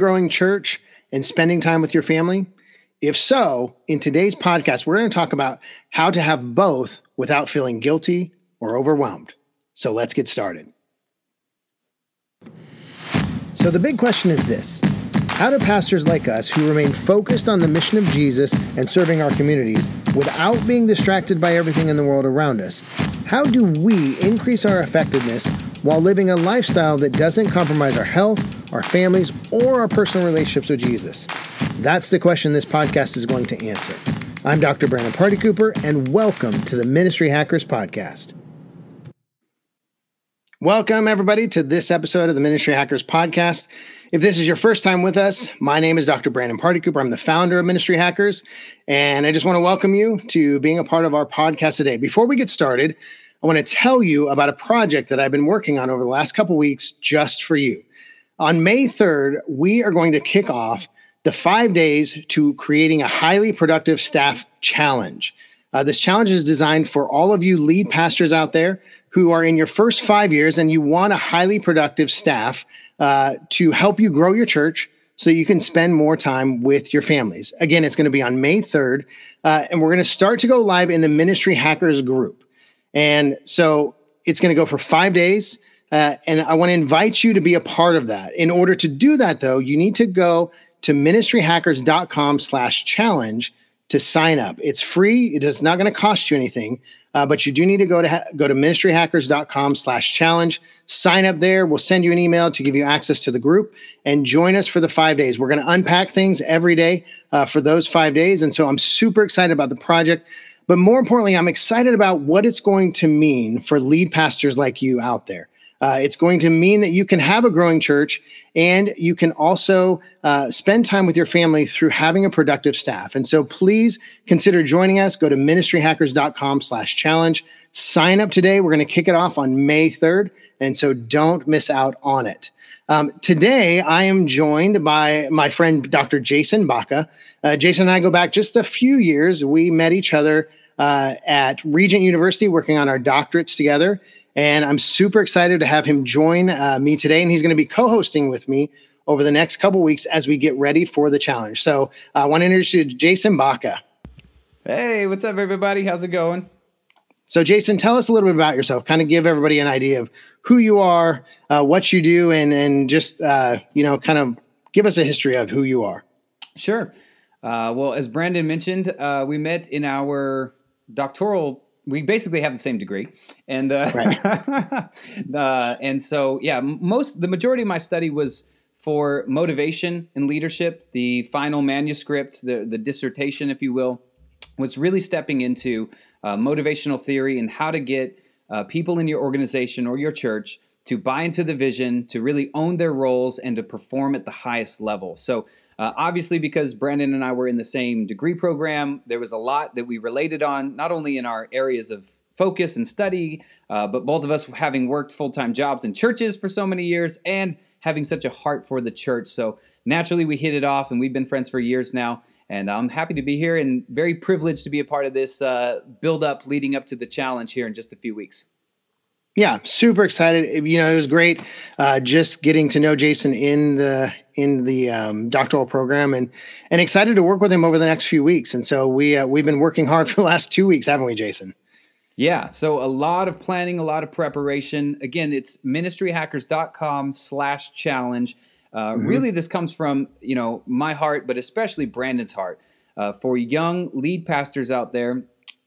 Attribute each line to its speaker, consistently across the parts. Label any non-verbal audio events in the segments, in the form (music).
Speaker 1: growing church and spending time with your family? If so, in today's podcast, we're going to talk about how to have both without feeling guilty or overwhelmed. So let's get started. So, the big question is this How do pastors like us who remain focused on the mission of Jesus and serving our communities without being distracted by everything in the world around us, how do we increase our effectiveness while living a lifestyle that doesn't compromise our health, our families, or our personal relationships with Jesus? That's the question this podcast is going to answer. I'm Dr. Brandon Party Cooper, and welcome to the Ministry Hackers Podcast. Welcome, everybody, to this episode of the Ministry Hackers Podcast. If this is your first time with us, my name is Dr. Brandon Party Cooper. I'm the founder of Ministry Hackers, and I just want to welcome you to being a part of our podcast today. Before we get started, I want to tell you about a project that I've been working on over the last couple weeks just for you. On May 3rd, we are going to kick off the five days to creating a highly productive staff challenge. Uh, this challenge is designed for all of you lead pastors out there who are in your first five years and you want a highly productive staff uh, to help you grow your church so you can spend more time with your families. Again, it's going to be on May 3rd, uh, and we're going to start to go live in the Ministry Hackers group. And so it's going to go for five days. Uh, and I want to invite you to be a part of that. In order to do that, though, you need to go to ministryhackers.com slash challenge to sign up. It's free. It is not going to cost you anything. Uh, but you do need to go to ha- go to ministryhackers.com slash challenge sign up there we'll send you an email to give you access to the group and join us for the five days we're going to unpack things every day uh, for those five days and so i'm super excited about the project but more importantly i'm excited about what it's going to mean for lead pastors like you out there uh, it's going to mean that you can have a growing church and you can also uh, spend time with your family through having a productive staff. And so please consider joining us. Go to ministryhackers.com slash challenge. Sign up today. We're going to kick it off on May 3rd. And so don't miss out on it. Um, today, I am joined by my friend, Dr. Jason Baca. Uh, Jason and I go back just a few years. We met each other uh, at Regent University working on our doctorates together. And I'm super excited to have him join uh, me today. And he's going to be co hosting with me over the next couple weeks as we get ready for the challenge. So uh, I want to introduce you to Jason Baca.
Speaker 2: Hey, what's up, everybody? How's it going?
Speaker 1: So, Jason, tell us a little bit about yourself. Kind of give everybody an idea of who you are, uh, what you do, and and just uh, you know, kind of give us a history of who you are.
Speaker 2: Sure. Uh, well, as Brandon mentioned, uh, we met in our doctoral we basically have the same degree, and uh, right. (laughs) uh, and so yeah, most the majority of my study was for motivation and leadership. The final manuscript, the the dissertation, if you will, was really stepping into uh, motivational theory and how to get uh, people in your organization or your church to buy into the vision, to really own their roles, and to perform at the highest level. So, uh, obviously, because Brandon and I were in the same degree program, there was a lot that we related on, not only in our areas of focus and study, uh, but both of us having worked full time jobs in churches for so many years and having such a heart for the church. So, naturally, we hit it off, and we've been friends for years now. And I'm happy to be here and very privileged to be a part of this uh, build up leading up to the challenge here in just a few weeks
Speaker 1: yeah, super excited. You know, it was great uh, just getting to know Jason in the in the um, doctoral program, and and excited to work with him over the next few weeks. And so we uh, we've been working hard (laughs) for the last two weeks, haven't we, Jason?
Speaker 2: Yeah. So a lot of planning, a lot of preparation. Again, it's ministryhackers.com slash challenge. Uh, mm-hmm. Really, this comes from you know my heart, but especially Brandon's heart. Uh, for young lead pastors out there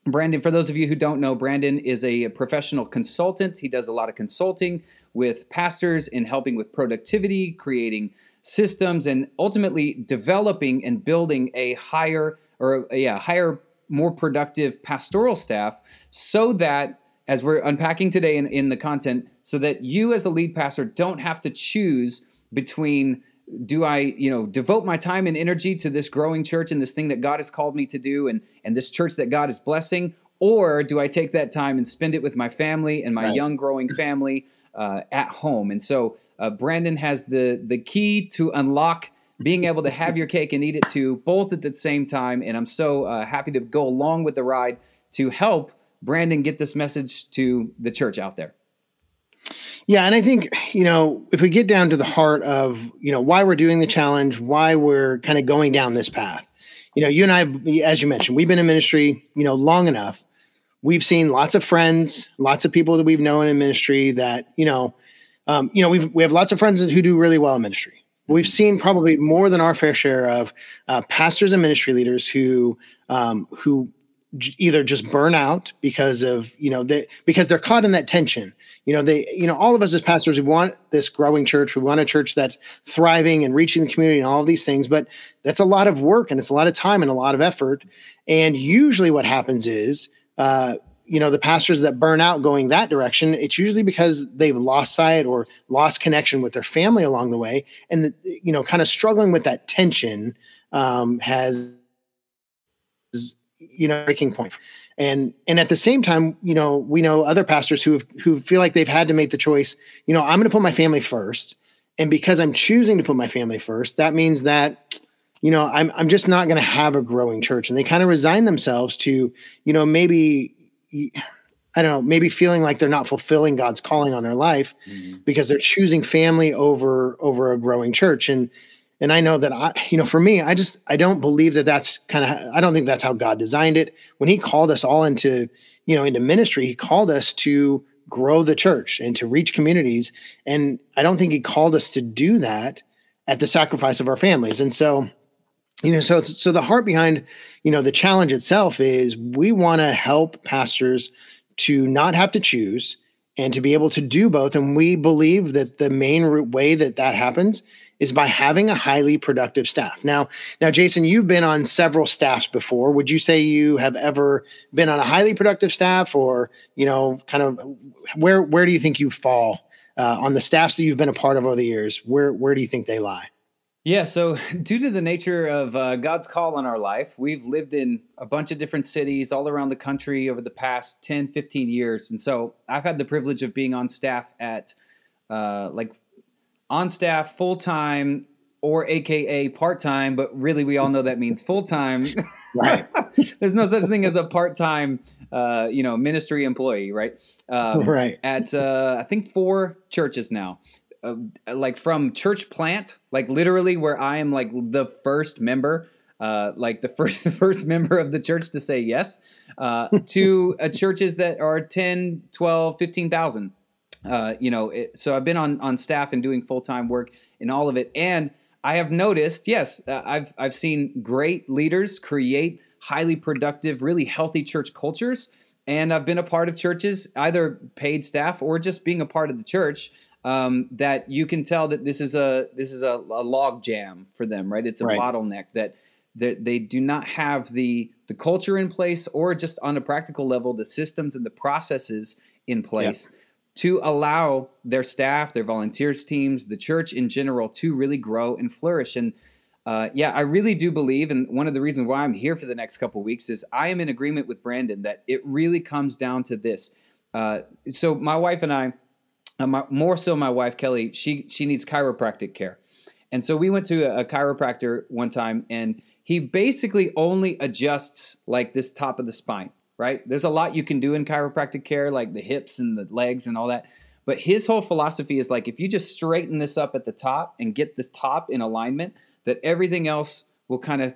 Speaker 2: Brandon, for those of you who don't know, Brandon is a professional consultant. He does a lot of consulting with pastors in helping with productivity, creating systems, and ultimately developing and building a higher or yeah, higher, more productive pastoral staff so that as we're unpacking today in, in the content, so that you as a lead pastor don't have to choose between do I, you know, devote my time and energy to this growing church and this thing that God has called me to do and and this church that God is blessing, or do I take that time and spend it with my family and my right. young growing family uh, at home? And so uh, Brandon has the the key to unlock being able to have your cake and eat it too, both at the same time. And I'm so uh, happy to go along with the ride to help Brandon get this message to the church out there.
Speaker 1: Yeah, and I think you know if we get down to the heart of you know why we're doing the challenge, why we're kind of going down this path. You know, you and I, as you mentioned, we've been in ministry you know long enough. We've seen lots of friends, lots of people that we've known in ministry that you know, um, you know, we've we have lots of friends who do really well in ministry. We've seen probably more than our fair share of uh, pastors and ministry leaders who um, who either just burn out because of you know they because they're caught in that tension. You know they you know all of us as pastors we want this growing church. We want a church that's thriving and reaching the community and all of these things but that's a lot of work and it's a lot of time and a lot of effort. And usually what happens is uh, you know the pastors that burn out going that direction it's usually because they've lost sight or lost connection with their family along the way. And the, you know kind of struggling with that tension um, has you know breaking point. And and at the same time you know we know other pastors who who feel like they've had to make the choice you know i'm going to put my family first. And because i'm choosing to put my family first that means that you know i'm i'm just not going to have a growing church. And they kind of resign themselves to you know maybe i don't know maybe feeling like they're not fulfilling god's calling on their life mm-hmm. because they're choosing family over over a growing church and and I know that I, you know, for me, I just I don't believe that that's kind of I don't think that's how God designed it. When He called us all into you know into ministry, He called us to grow the church and to reach communities, and I don't think He called us to do that at the sacrifice of our families. And so, you know, so so the heart behind you know the challenge itself is we want to help pastors to not have to choose and to be able to do both. And we believe that the main way that that happens is by having a highly productive staff. Now, now, Jason, you've been on several staffs before. Would you say you have ever been on a highly productive staff, or you know, kind of where where do you think you fall uh, on the staffs that you've been a part of over the years? Where where do you think they lie?
Speaker 2: Yeah, so (laughs) due to the nature of uh, God's call on our life, we've lived in a bunch of different cities all around the country over the past 10, 15 years. And so I've had the privilege of being on staff at uh, like on staff full time or AKA part time, but really we all know that means full time. (laughs)
Speaker 1: right. (laughs)
Speaker 2: There's no such thing as a part time, uh, you know, ministry employee, right?
Speaker 1: Um, right.
Speaker 2: At uh, I think four churches now. Uh, like from church plant, like literally where I am like the first member, uh, like the (laughs) first first member of the church to say yes, uh, (laughs) to uh, churches that are 10, 12, 15,000 uh, you know, it, so I've been on on staff and doing full time work in all of it, and I have noticed, yes, uh, I've I've seen great leaders create highly productive, really healthy church cultures, and I've been a part of churches, either paid staff or just being a part of the church. Um, that you can tell that this is a this is a, a log jam for them, right? It's a right. bottleneck that that they do not have the the culture in place, or just on a practical level, the systems and the processes in place. Yep to allow their staff, their volunteers teams, the church in general to really grow and flourish. And uh, yeah, I really do believe, and one of the reasons why I'm here for the next couple weeks is I am in agreement with Brandon that it really comes down to this. Uh, so my wife and I, my, more so my wife Kelly, she she needs chiropractic care, and so we went to a, a chiropractor one time, and he basically only adjusts like this top of the spine right? There's a lot you can do in chiropractic care, like the hips and the legs and all that. But his whole philosophy is like if you just straighten this up at the top and get this top in alignment, that everything else will kind of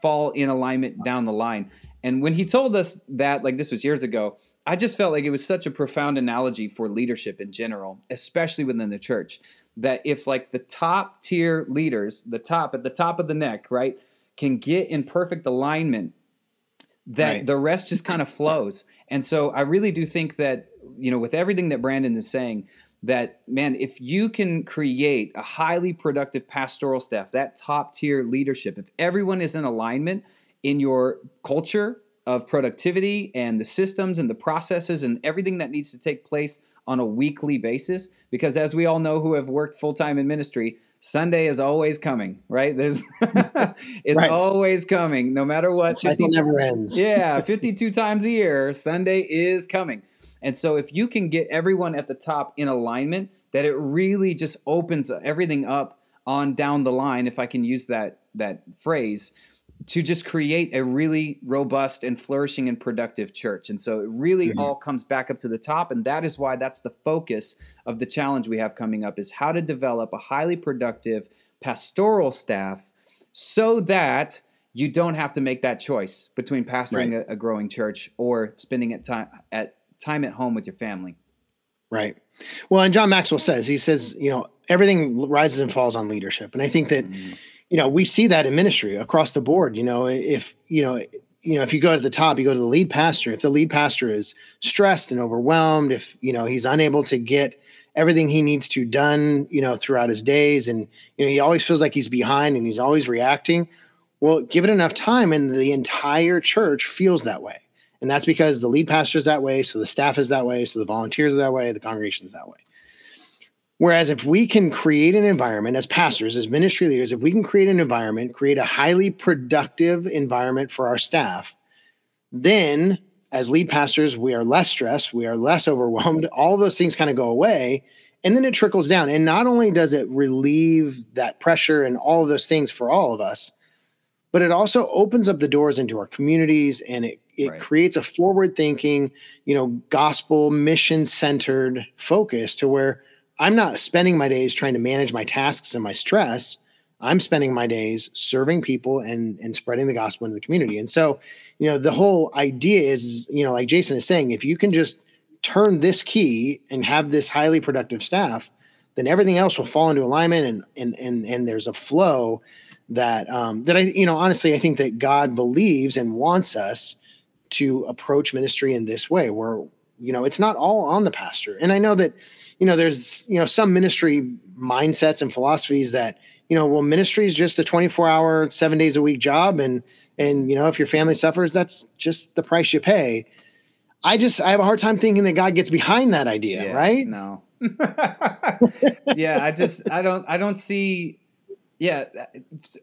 Speaker 2: fall in alignment down the line. And when he told us that, like this was years ago, I just felt like it was such a profound analogy for leadership in general, especially within the church. That if like the top tier leaders, the top at the top of the neck, right, can get in perfect alignment that right. the rest just kind of flows. And so I really do think that, you know, with everything that Brandon is saying, that man, if you can create a highly productive pastoral staff, that top tier leadership, if everyone is in alignment in your culture of productivity and the systems and the processes and everything that needs to take place on a weekly basis, because as we all know who have worked full time in ministry, Sunday is always coming, right? There's (laughs) it's right. always coming, no matter what.
Speaker 1: Cycle never ends. (laughs)
Speaker 2: yeah, 52 times a year, Sunday is coming. And so if you can get everyone at the top in alignment, that it really just opens everything up on down the line, if I can use that that phrase, to just create a really robust and flourishing and productive church. And so it really mm-hmm. all comes back up to the top. And that is why that's the focus of the challenge we have coming up is how to develop a highly productive pastoral staff so that you don't have to make that choice between pastoring right. a, a, growing church or spending it time at time at home with your family.
Speaker 1: Right. Well, and John Maxwell says, he says, you know, everything rises and falls on leadership. And I think that, mm-hmm. You know, we see that in ministry across the board. You know, if, you know, you know, if you go to the top, you go to the lead pastor. If the lead pastor is stressed and overwhelmed, if, you know, he's unable to get everything he needs to done, you know, throughout his days, and, you know, he always feels like he's behind and he's always reacting. Well, give it enough time, and the entire church feels that way. And that's because the lead pastor is that way, so the staff is that way, so the volunteers are that way, the congregation is that way. Whereas if we can create an environment as pastors, as ministry leaders, if we can create an environment, create a highly productive environment for our staff, then as lead pastors, we are less stressed, we are less overwhelmed, all those things kind of go away. And then it trickles down. And not only does it relieve that pressure and all of those things for all of us, but it also opens up the doors into our communities and it it right. creates a forward thinking, you know, gospel mission centered focus to where I'm not spending my days trying to manage my tasks and my stress. I'm spending my days serving people and and spreading the gospel into the community. And so, you know, the whole idea is, you know, like Jason is saying, if you can just turn this key and have this highly productive staff, then everything else will fall into alignment and and and and there's a flow that um that I you know honestly I think that God believes and wants us to approach ministry in this way where you know it's not all on the pastor and i know that you know there's you know some ministry mindsets and philosophies that you know well ministry is just a 24 hour seven days a week job. And and you know if your family suffers that's just the price you pay. I just i have a hard time thinking that god gets behind that idea
Speaker 2: yeah,
Speaker 1: right?
Speaker 2: no. (laughs) (laughs) Yeah i just i don't i don't see yeah,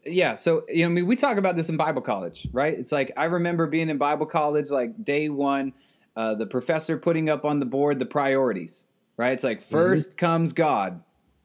Speaker 2: yeah. So you know, I mean, we talk about this in Bible college, right? It's like I remember being in Bible college, like day one, uh, the professor putting up on the board the priorities, right? It's like 1st mm-hmm. comes God,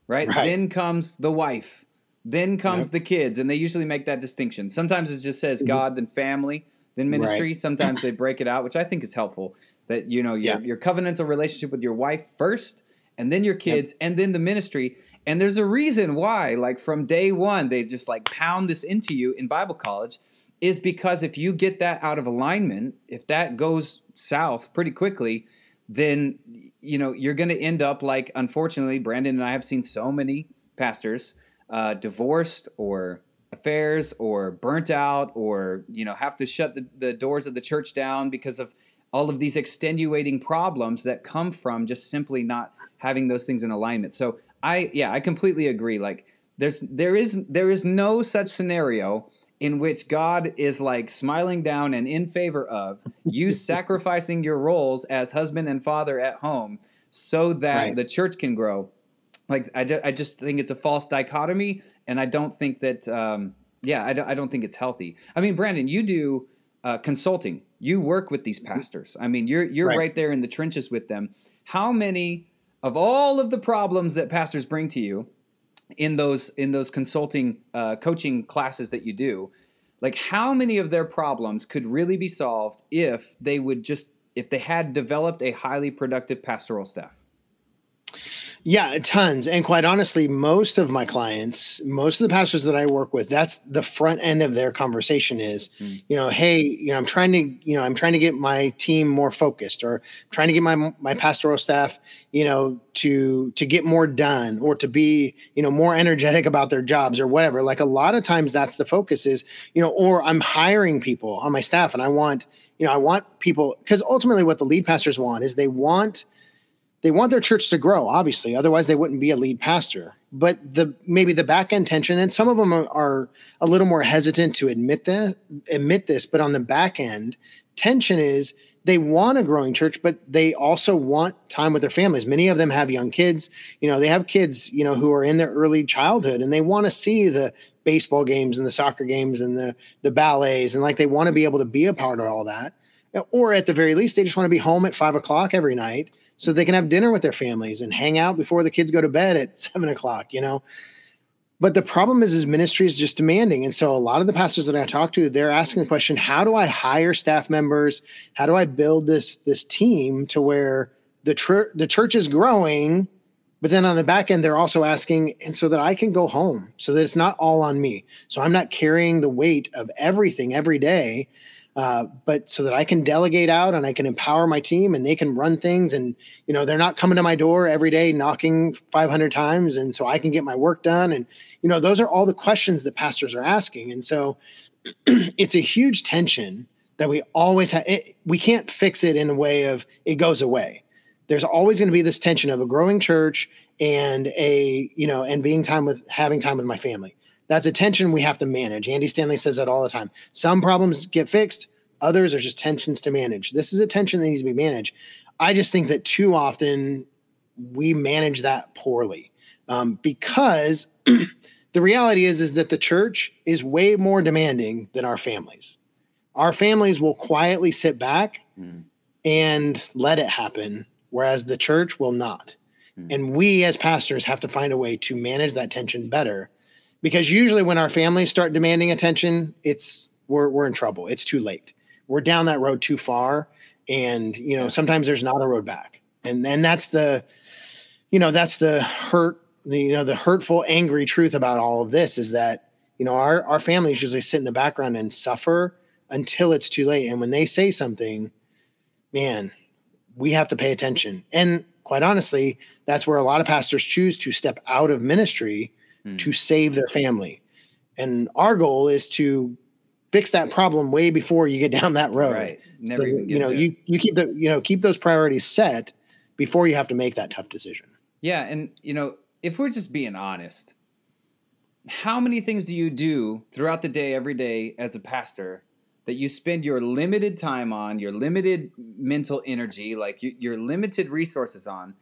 Speaker 2: right? right? Then comes the wife, then comes yep. the kids, and they usually make that distinction. Sometimes it just says mm-hmm. God, then family, then ministry. Right. (laughs) Sometimes they break it out, which I think is helpful. That you know your yeah. your covenantal relationship with your wife first, and then your kids, yep. and then the ministry and there's a reason why, like from day one, they just like pound this into you in Bible college, is because if you get that out of alignment, if that goes south pretty quickly, then you know you're going to end up like, unfortunately, Brandon and I have seen so many pastors uh, divorced or affairs or burnt out or you know have to shut the, the doors of the church down because of all of these extenuating problems that come from just simply not having those things in alignment. So I yeah, I completely agree. Like there's there is there is no such scenario in which God is like smiling down and in favor of you (laughs) sacrificing your roles as husband and father at home so that right. the church can grow. Like I, I just think it's a false dichotomy, and I don't think that um, yeah, I don't, I don't think it's healthy. I mean, Brandon, you do uh, consulting. You work with these pastors. I mean, you're you're right. right there in the trenches with them. How many of all of the problems that pastors bring to you in those in those consulting uh, coaching classes that you do like how many of their problems could really be solved if they would just if they had developed a highly productive pastoral staff
Speaker 1: yeah, tons. And quite honestly, most of my clients, most of the pastors that I work with, that's the front end of their conversation is, mm. you know, hey, you know, I'm trying to, you know, I'm trying to get my team more focused or trying to get my my pastoral staff, you know, to to get more done or to be, you know, more energetic about their jobs or whatever. Like a lot of times that's the focus is, you know, or I'm hiring people on my staff and I want, you know, I want people because ultimately what the lead pastors want is they want – they want their church to grow obviously. Otherwise they wouldn't be a lead pastor. But the maybe the back end tension and some of them are, a little more hesitant to admit that admit this but on the back end tension is they want a growing church but they also want time with their families. Many of them have young kids. You know they have kids you know who are in their early childhood and they want to see the baseball games and the soccer games and the the ballets and like they want to be able to be a part of all that. Or at the very least they just want to be home at five o'clock every night so they can have dinner with their families and hang out before the kids go to bed at (laughs) seven o'clock, you know. but the problem is, is ministry is just demanding. And so a lot of the pastors that I talk to, they're asking the question, how do I hire staff members? How do I build this, this team to where the, tr- the church is growing, but then on the back end, they're also asking, and so that I can go home, so that it's not all on me. So I'm not carrying the weight of everything every day, uh, but so that I can delegate out and I can empower my team and they can run things. And, you know, they're not coming to my door every day knocking 500 times. And so I can get my work done. And, you know, those are all the questions that pastors are asking. And so (clears throat) it's a huge tension that we always have. We can't fix it in a way of it goes away there's always going to be this tension of a growing church and a you know and being time with having time with my family that's a tension we have to manage andy stanley says that all the time some problems get fixed others are just tensions to manage this is a tension that needs to be managed i just think that too often we manage that poorly um, because (clears throat) the reality is is that the church is way more demanding than our families our families will quietly sit back mm. and let it happen whereas the church will not. Mm-hmm. And we as pastors have to find a way to manage that tension better because usually when our families start demanding attention, it's we're we're in trouble. It's too late. We're down that road too far and you know, sometimes there's not a road back. And then that's the you know, that's the hurt the, you know, the hurtful angry truth about all of this is that you know, our our families usually sit in the background and suffer until it's too late. And when they say something, man, we have to pay attention. And quite honestly, that's where a lot of pastors choose to step out of ministry mm. to save their family. And our goal is to fix that problem way before you get (laughs) down that road.
Speaker 2: Right. Never
Speaker 1: so, you know, there. you you keep the you know keep those priorities set before you have to make that tough decision.
Speaker 2: Yeah, and you know, if we're just being honest, how many things do you do throughout the day every day as a pastor that you spend your limited time on, your limited mental energy, like your limited resources on,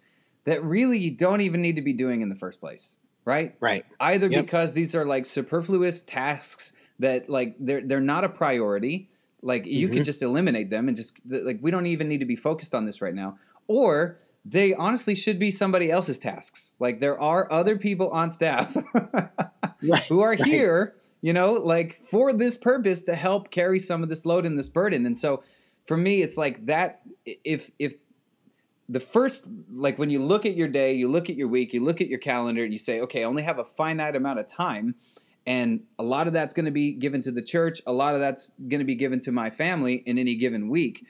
Speaker 2: that really you don't even need to be doing in the first place, right?
Speaker 1: Right.
Speaker 2: Either yep. because these are like superfluous tasks that like they're they're not a priority, like you mm-hmm. could just eliminate them and just like we don't even need to be focused on this right now, or they honestly should be somebody else's tasks. Like there are other people on staff (laughs) right, who are right. here you know, like for this purpose to help carry some of this load and this burden. And so for me, it's like that if if the first like when you look at your day, you look at your week, you look at your calendar, and you say, okay, I only have a finite amount of time. And a lot of that's going to be given to the church. A lot of that's going to be given to my family in any given week.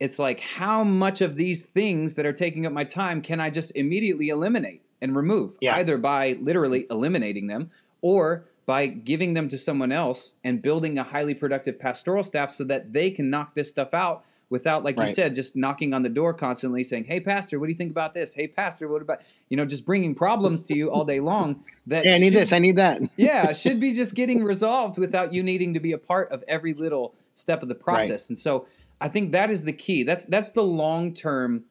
Speaker 2: It's like, how much of these things that are taking up my time can I just immediately eliminate and remove? Yeah. Either by literally eliminating them or by giving them to someone else and building a highly productive pastoral staff so that they can knock this stuff out without like right. you said just knocking on the door constantly saying hey pastor what do you think about this hey pastor what about you know just bringing problems to you all day long that
Speaker 1: hey, i need should, this i need that (laughs)
Speaker 2: yeah should be just getting resolved without you needing to be a part of every little step of the process right. and so i think that is the key that's that's the long term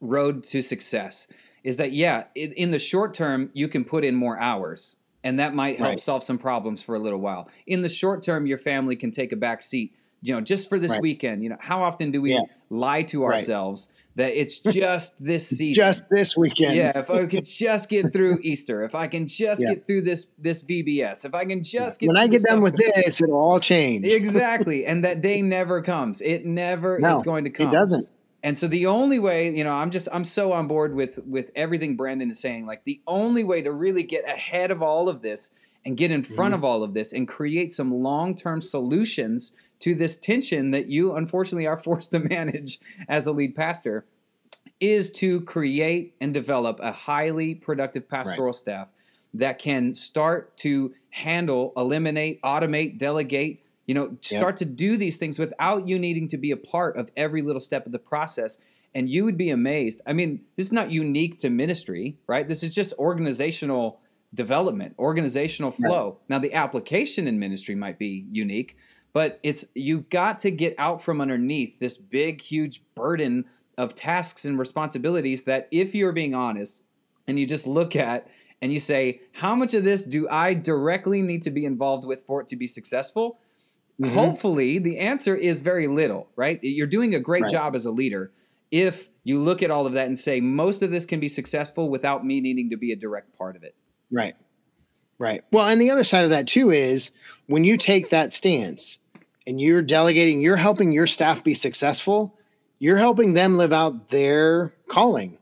Speaker 2: road to success is that yeah in the short term you can put in more hours and that might help right. solve some problems for a little while. In the short term, your family can take a back seat. You know, just for this right. weekend. You know, how often do we yeah. lie to ourselves right. that it's (laughs) just this season,
Speaker 1: just this weekend?
Speaker 2: Yeah, if I could just get through (laughs) Easter, if I can just yeah. get through this this VBS, if I can just get
Speaker 1: when I get done with this, it'll all change.
Speaker 2: exactly, and that day (laughs) never comes. It never no, is going to come.
Speaker 1: It doesn't.
Speaker 2: And so the only way, you know, I'm just I'm so on board with with everything Brandon is saying. Like the only way to really get ahead of all of this and get in front mm-hmm. of all of this and create some long-term solutions to this tension that you unfortunately are (laughs) forced to manage as a lead pastor is to create and develop a highly productive pastoral right. staff that can start to handle, eliminate, automate, delegate you know, start to do these things without you needing to be a part of every little step of the process. And you would be amazed. I mean, this is not unique to ministry, right? This is just organizational development, organizational flow. Right. Now, the application in ministry might be unique, but it's you've got to get out from underneath this big, huge burden of tasks and responsibilities that, if you're being honest and you just look at and you say, how much of this do I directly need to be involved with for it to be successful? Mm-hmm. Hopefully, the answer is very little, right? You're doing a great right. job as a leader if you look at all of that and say, most of this can be successful without me needing to be a direct part of it.
Speaker 1: Right. Right. Well, and the other side of that too is when you take that stance and you're delegating, you're helping your staff be successful, you're helping them live out their calling.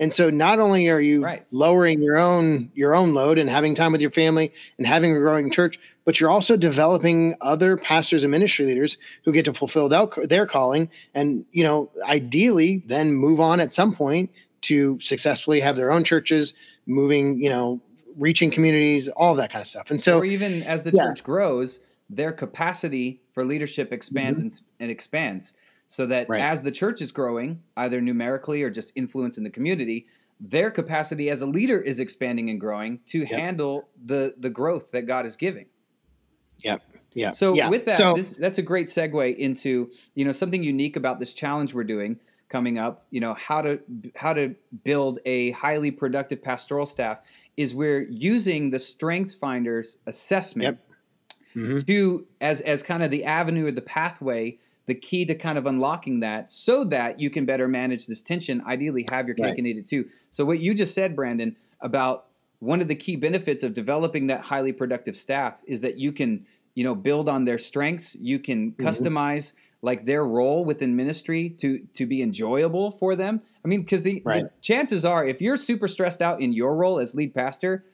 Speaker 1: And so not only are you
Speaker 2: Right.
Speaker 1: lowering your own your own load and having time with your family and having a growing church, but you're also developing other pastors and ministry leaders who get to fulfill their, their calling and you know ideally then move on at some point to successfully have their own churches moving you know reaching communities all that kind of stuff and so
Speaker 2: or even as the
Speaker 1: Yeah.
Speaker 2: church grows, their capacity for leadership expands and, and expands. So that
Speaker 1: Mm-hmm. Right.
Speaker 2: as the church is growing, either numerically or just influence in the community, their capacity as a leader is expanding and growing to handle the the growth that God is giving.
Speaker 1: Yep. Yeah.
Speaker 2: So
Speaker 1: yeah.
Speaker 2: with that,
Speaker 1: So-
Speaker 2: this, that's a great segue into you know something unique about this challenge we're doing coming up. You know how to how to build a highly productive pastoral staff is we're using the Strengths Finders assessment
Speaker 1: Mhm.
Speaker 2: to as as kind of the avenue or the pathway, the key to kind of unlocking that, so that you can better manage this tension. Ideally, have your cake
Speaker 1: Right.
Speaker 2: and eat it too. So what you just said, Brandon, about one of the key benefits of developing that highly productive staff is that you can you know build on their strengths you can
Speaker 1: Mm-hmm.
Speaker 2: customize like their role within ministry to to be enjoyable for them i mean because the, the chances are if you're super stressed out in your role as lead pastor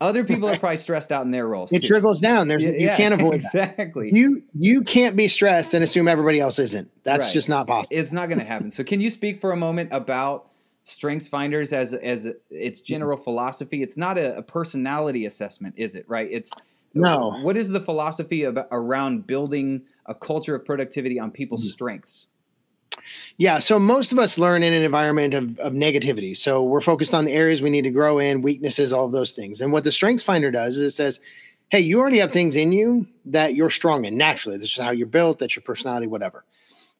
Speaker 2: other people are probably stressed out in their roles
Speaker 1: it
Speaker 2: too.
Speaker 1: trickles down. There's
Speaker 2: Yeah,
Speaker 1: you can't avoid (laughs) that.
Speaker 2: exactly
Speaker 1: You you can't be stressed and assume everybody else isn't. That's
Speaker 2: Right.
Speaker 1: just not possible.
Speaker 2: it's not going to happen so can you speak for a moment about strengths finders as as its general mm-hmm. philosophy it's not a, a personality assessment is it right it's
Speaker 1: No.
Speaker 2: what is the philosophy about, around building a culture of productivity on people's
Speaker 1: Mm-hmm.
Speaker 2: strengths
Speaker 1: Yeah, so most of us learn in an environment of, of negativity. So we're focused on the areas we need to grow in, weaknesses, all of those things. And what the Strengths Finder does is it says, hey, you already have things in you that you're strong in naturally. This is how you're built, that's your personality, whatever.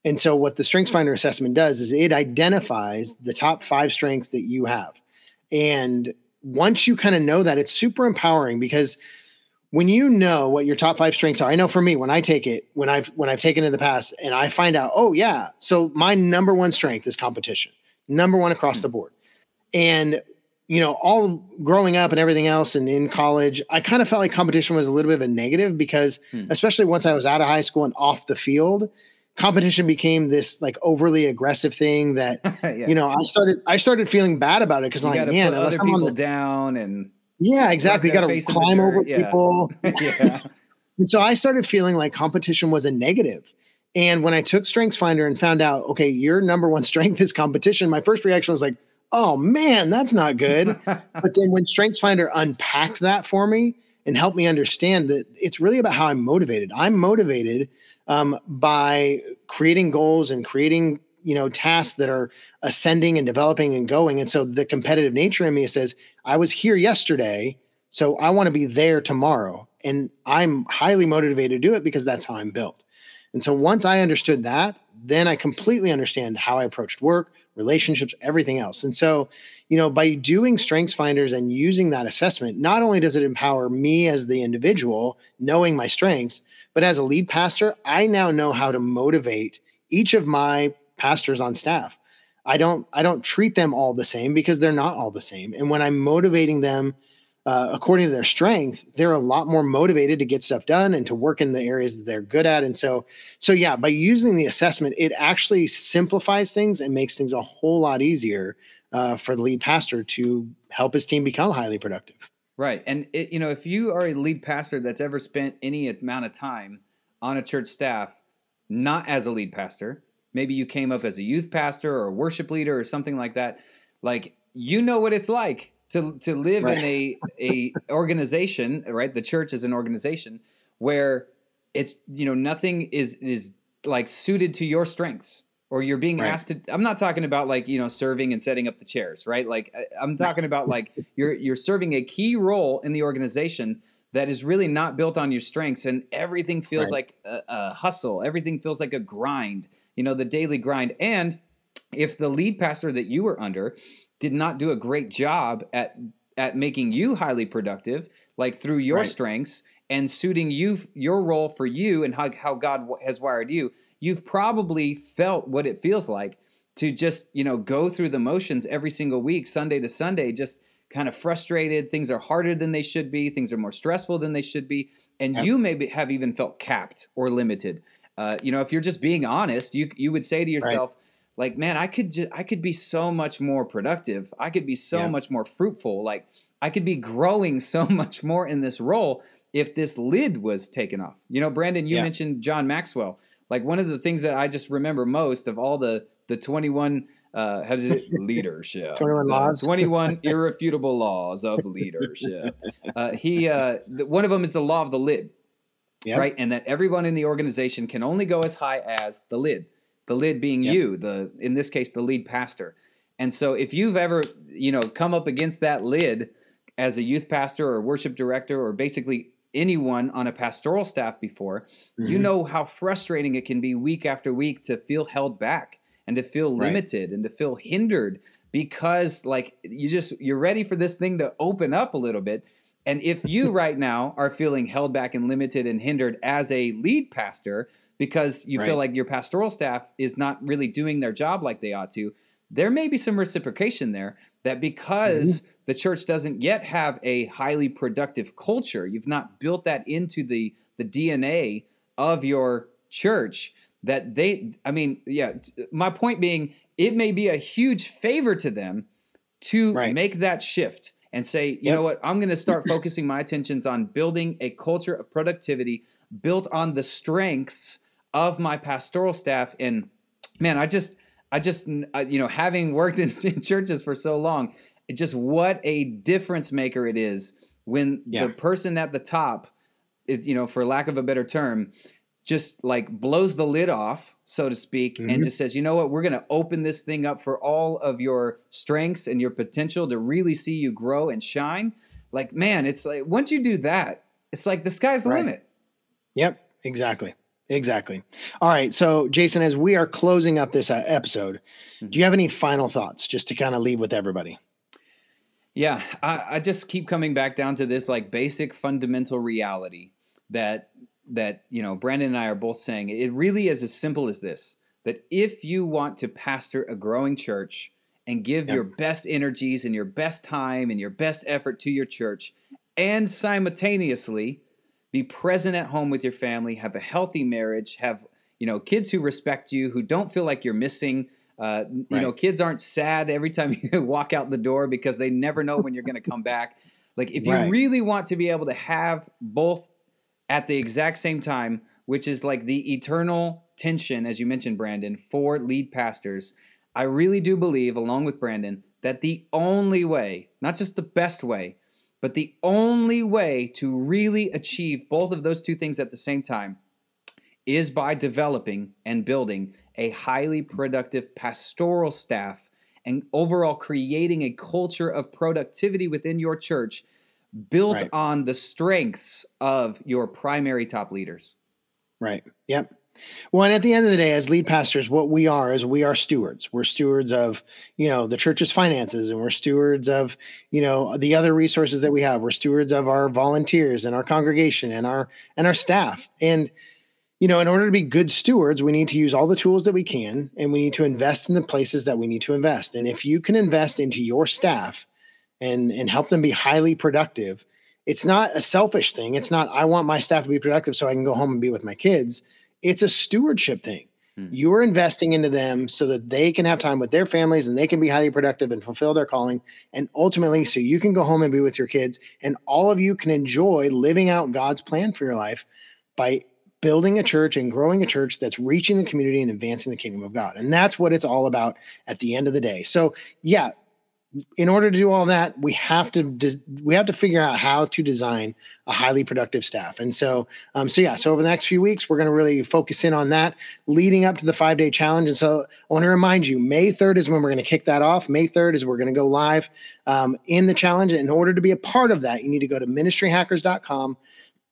Speaker 1: And so what the Strengths Finder assessment does is it identifies the top five strengths that you have. And once you kind of know that, it's super empowering because when you know what your top five strengths are, I know for me when I take it, when I've when I've taken it in the past, and I find out, oh yeah, so my number one strength is competition, number one across the board, and you know, all growing up and everything else, and in college, I kind of felt like competition was a little bit of a negative because,
Speaker 2: Hmm.
Speaker 1: especially once I was out of high school and off the field, competition became this like overly aggressive thing that (laughs)
Speaker 2: yeah.
Speaker 1: you know I started I started feeling bad about it because I'm like, man, unless I'm on
Speaker 2: people
Speaker 1: the
Speaker 2: down and
Speaker 1: yeah, exactly, you got to
Speaker 2: face in the
Speaker 1: climb over
Speaker 2: yeah.
Speaker 1: people. (laughs)
Speaker 2: yeah
Speaker 1: And so I started feeling like competition was a negative. And when I took Strengths Finder and found out, okay, your number one (laughs) strength is competition, my first reaction was like, oh man, that's not good. (laughs) but then when Strengths Finder unpacked that for me and helped me understand that it's really about how I'm motivated. I'm motivated um, by creating goals and creating you know tasks that are ascending and developing and going. And so the competitive nature in me says, I was here yesterday, so I want to be there tomorrow. And I'm highly motivated to do it because that's how I'm built. And so once I understood that, then I completely understand how I approached work, relationships, everything else. And so, you know, by doing strengths finders and using that assessment, not only does it empower me as the individual, knowing my strengths, but as a lead pastor, I now know how to motivate each of my pastors on staff. I don't I don't treat them all the same because they're not all the same. And when I'm motivating them uh, according to their strength, they're a lot more motivated to get stuff done and to work in the areas that they're good at. And so, so yeah, by using the assessment, it actually simplifies things and makes things a whole lot easier uh, for the lead pastor to help his team become highly productive.
Speaker 2: Right. And it, you know, if you are a lead pastor that's ever spent any amount of time on a church staff, not as a lead pastor, maybe you came up as a youth pastor or a worship leader or something like that, like you know what it's like to to live in a a organization, right? The church is an organization where it's you know nothing is is like suited to your strengths or you're being
Speaker 1: Right.
Speaker 2: asked to i'm not talking about like you know serving and setting up the chairs right like i'm talking about like (laughs) you're you're serving a key role in the organization that is really not built on your strengths and everything feels
Speaker 1: Right.
Speaker 2: like a, a hustle everything feels like a grind you know the daily grind and if the lead pastor that you were under did not do a great job at at making you highly productive like through your
Speaker 1: Right.
Speaker 2: strengths and suiting you your role for you and how, how god has wired you you've probably felt what it feels like to just you know go through the motions every single week sunday to sunday just kind of frustrated. Things are harder than they should be. Things are more stressful than they should be. And you maybe have even felt capped or limited. Uh, you know, if you're just being honest, you you would say to yourself, right. like, man, I could ju- I could be so much more productive. I could be so yeah. much more fruitful. Like I could be growing (laughs) so much more in this role if this lid was taken off. You know, Brandon, you yeah. mentioned John Maxwell. Like one of the things that I just remember most of all the the 21 uh, how does it (laughs) leadership
Speaker 1: 21 laws
Speaker 2: 21 (laughs) irrefutable laws of leadership uh, he uh, one of them is the law of the lid yep. right and that everyone in the organization can only go as high as the lid the lid being yep. you the in this case the lead pastor and so if you've ever you know come up against that lid as a youth pastor or worship director or basically anyone on a pastoral staff before mm-hmm. you know how frustrating it can be week after week to feel held back and to feel limited right. and to feel hindered because like you just you're ready for this thing to open up a little bit and if you (laughs) right now are feeling held back and limited and hindered as a lead pastor because you right. feel like your pastoral staff is not really doing their job like they ought to there may be some reciprocation there that because mm-hmm. the church doesn't yet have a highly productive culture you've not built that into the the DNA of your church that they i mean yeah my point being it may be a huge favor to them to right. make that shift and say you yep. know what i'm going to start (laughs) focusing my attentions on building a culture of productivity built on the strengths of my pastoral staff and man i just i just uh, you know having worked in, (laughs) in churches for so long it just what a difference maker it is when yeah. the person at the top it, you know for lack of a better term just like blows the lid off, so to speak, mm-hmm. and just says, you know what, we're going to open this thing up for all of your strengths and your potential to really see you grow and shine. Like, man, it's like once you do that, it's like the sky's the right. limit.
Speaker 1: Yep, exactly. Exactly. All right. So, Jason, as we are closing up this uh, episode, mm-hmm. do you have any final thoughts just to kind of leave with everybody?
Speaker 2: Yeah, I, I just keep coming back down to this like basic fundamental reality that that you know Brandon and I are both saying it really is as simple as this that if you want to pastor a growing church and give yep. your best energies and your best time and your best effort to your church and simultaneously be present at home with your family have a healthy marriage have you know kids who respect you who don't feel like you're missing uh, you right. know kids aren't sad every time (laughs) you walk out the door because they never know when you're going to come back like if you right. really want to be able to have both at the exact same time, which is like the eternal tension, as you mentioned, Brandon, for lead pastors. I really do believe, along with Brandon, that the only way, not just the best way, but the only way to really achieve both of those two things at the same time is by developing and building a highly productive pastoral staff and overall creating a culture of productivity within your church built right. on the strengths of your primary top leaders.
Speaker 1: Right. Yep. Well, and at the end of the day, as lead pastors, what we are is we are stewards. We're stewards of, you know, the church's finances and we're stewards of, you know, the other resources that we have. We're stewards of our volunteers and our congregation and our and our staff. And, you know, in order to be good stewards, we need to use all the tools that we can and we need to invest in the places that we need to invest. And if you can invest into your staff and and help them be highly productive it's not a selfish thing it's not i want my staff to be productive so i can go home and be with my kids it's a stewardship thing hmm. you're investing into them so that they can have time with their families and they can be highly productive and fulfill their calling and ultimately so you can go home and be with your kids and all of you can enjoy living out god's plan for your life by building a church and growing a church that's reaching the community and advancing the kingdom of God. And that's what it's all about at the end of the day. So, yeah, in order to do all that, we have to de- we have to figure out how to design a highly productive staff. And so, um, so yeah, so over the next few weeks, we're going to really focus in on that, leading up to the five day challenge. And so, I want to remind you, May third is when we're going to kick that off. May third is we're going to go live um, in the challenge. In order to be a part of that, you need to go to ministryhackers.com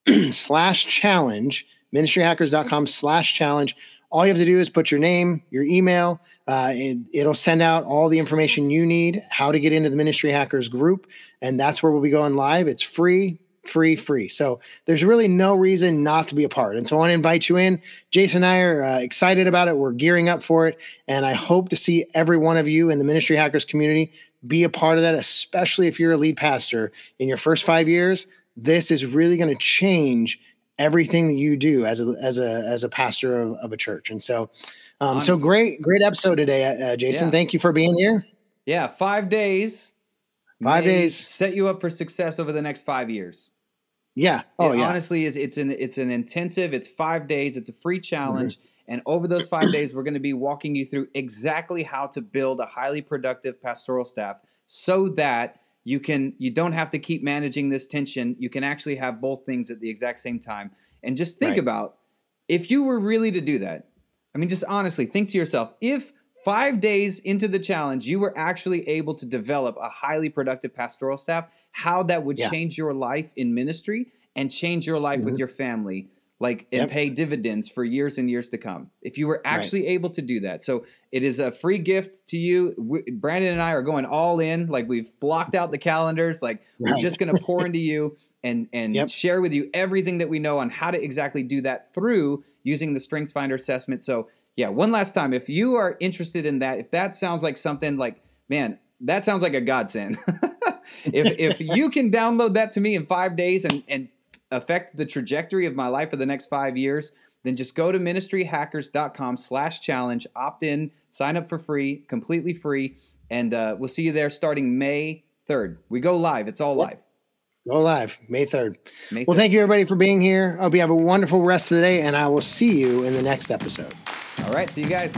Speaker 1: (clears throat) slash challenge, ministryhackers.com slash challenge all you have to do is put your name, your email. Uh, it, will send out all the information you need, how to get into the Ministry Hackers group. And that's where we'll be going live. It's free, free, free. So there's really no reason not to be a part. And so I want to invite you in. Jason and I are uh, excited about it. We're gearing up for it. And I hope to see every one of you in the Ministry Hackers community be a part of that, especially if you're a lead pastor in your first five years. This is really going to change everything that you do as a as a as a pastor of, of a church. And so, um, so great great episode today, uh, Jason. Yeah. Thank you for being here.
Speaker 2: Yeah, five days.
Speaker 1: Five days
Speaker 2: set you up for success over the next five years.
Speaker 1: Yeah. Oh
Speaker 2: it
Speaker 1: yeah.
Speaker 2: Honestly, is it's an it's an intensive. It's five days. It's a free challenge. Mm-hmm. And over those five days, we're going to be walking you through exactly how to build a highly productive pastoral staff so that you can you don't have to keep managing this tension. You can actually have both things at the exact same time. And just think right. about if you were really to do that. I mean, just honestly, think to yourself, if five days into the challenge, you were actually able to develop a highly productive pastoral staff, how that would yeah. change your life in ministry and change your life mm-hmm. with your family like and yep. pay dividends for years and years to come if you were actually right. able to do that so it is a free gift to you we, brandon and i are going all in like we've blocked out the calendars like right. we're just going to pour into you (laughs) and and yep. share with you everything that we know on how to exactly do that through using the strengths finder assessment so yeah one last time if you are interested in that if that sounds like something like man that sounds like a godsend (laughs) if if you can download that to me in five days and and affect the trajectory of my life for the next five years, then just go to ministryhackers.com slash challenge, opt in, sign up for free, completely free, and uh, we'll see you there starting May 3rd. We go live. It's all live.
Speaker 1: Go live, May 3rd. May 3rd. Well, thank you everybody for being here. I hope you have a wonderful rest of the day, and I will see you in the next episode.
Speaker 2: All right. See you guys.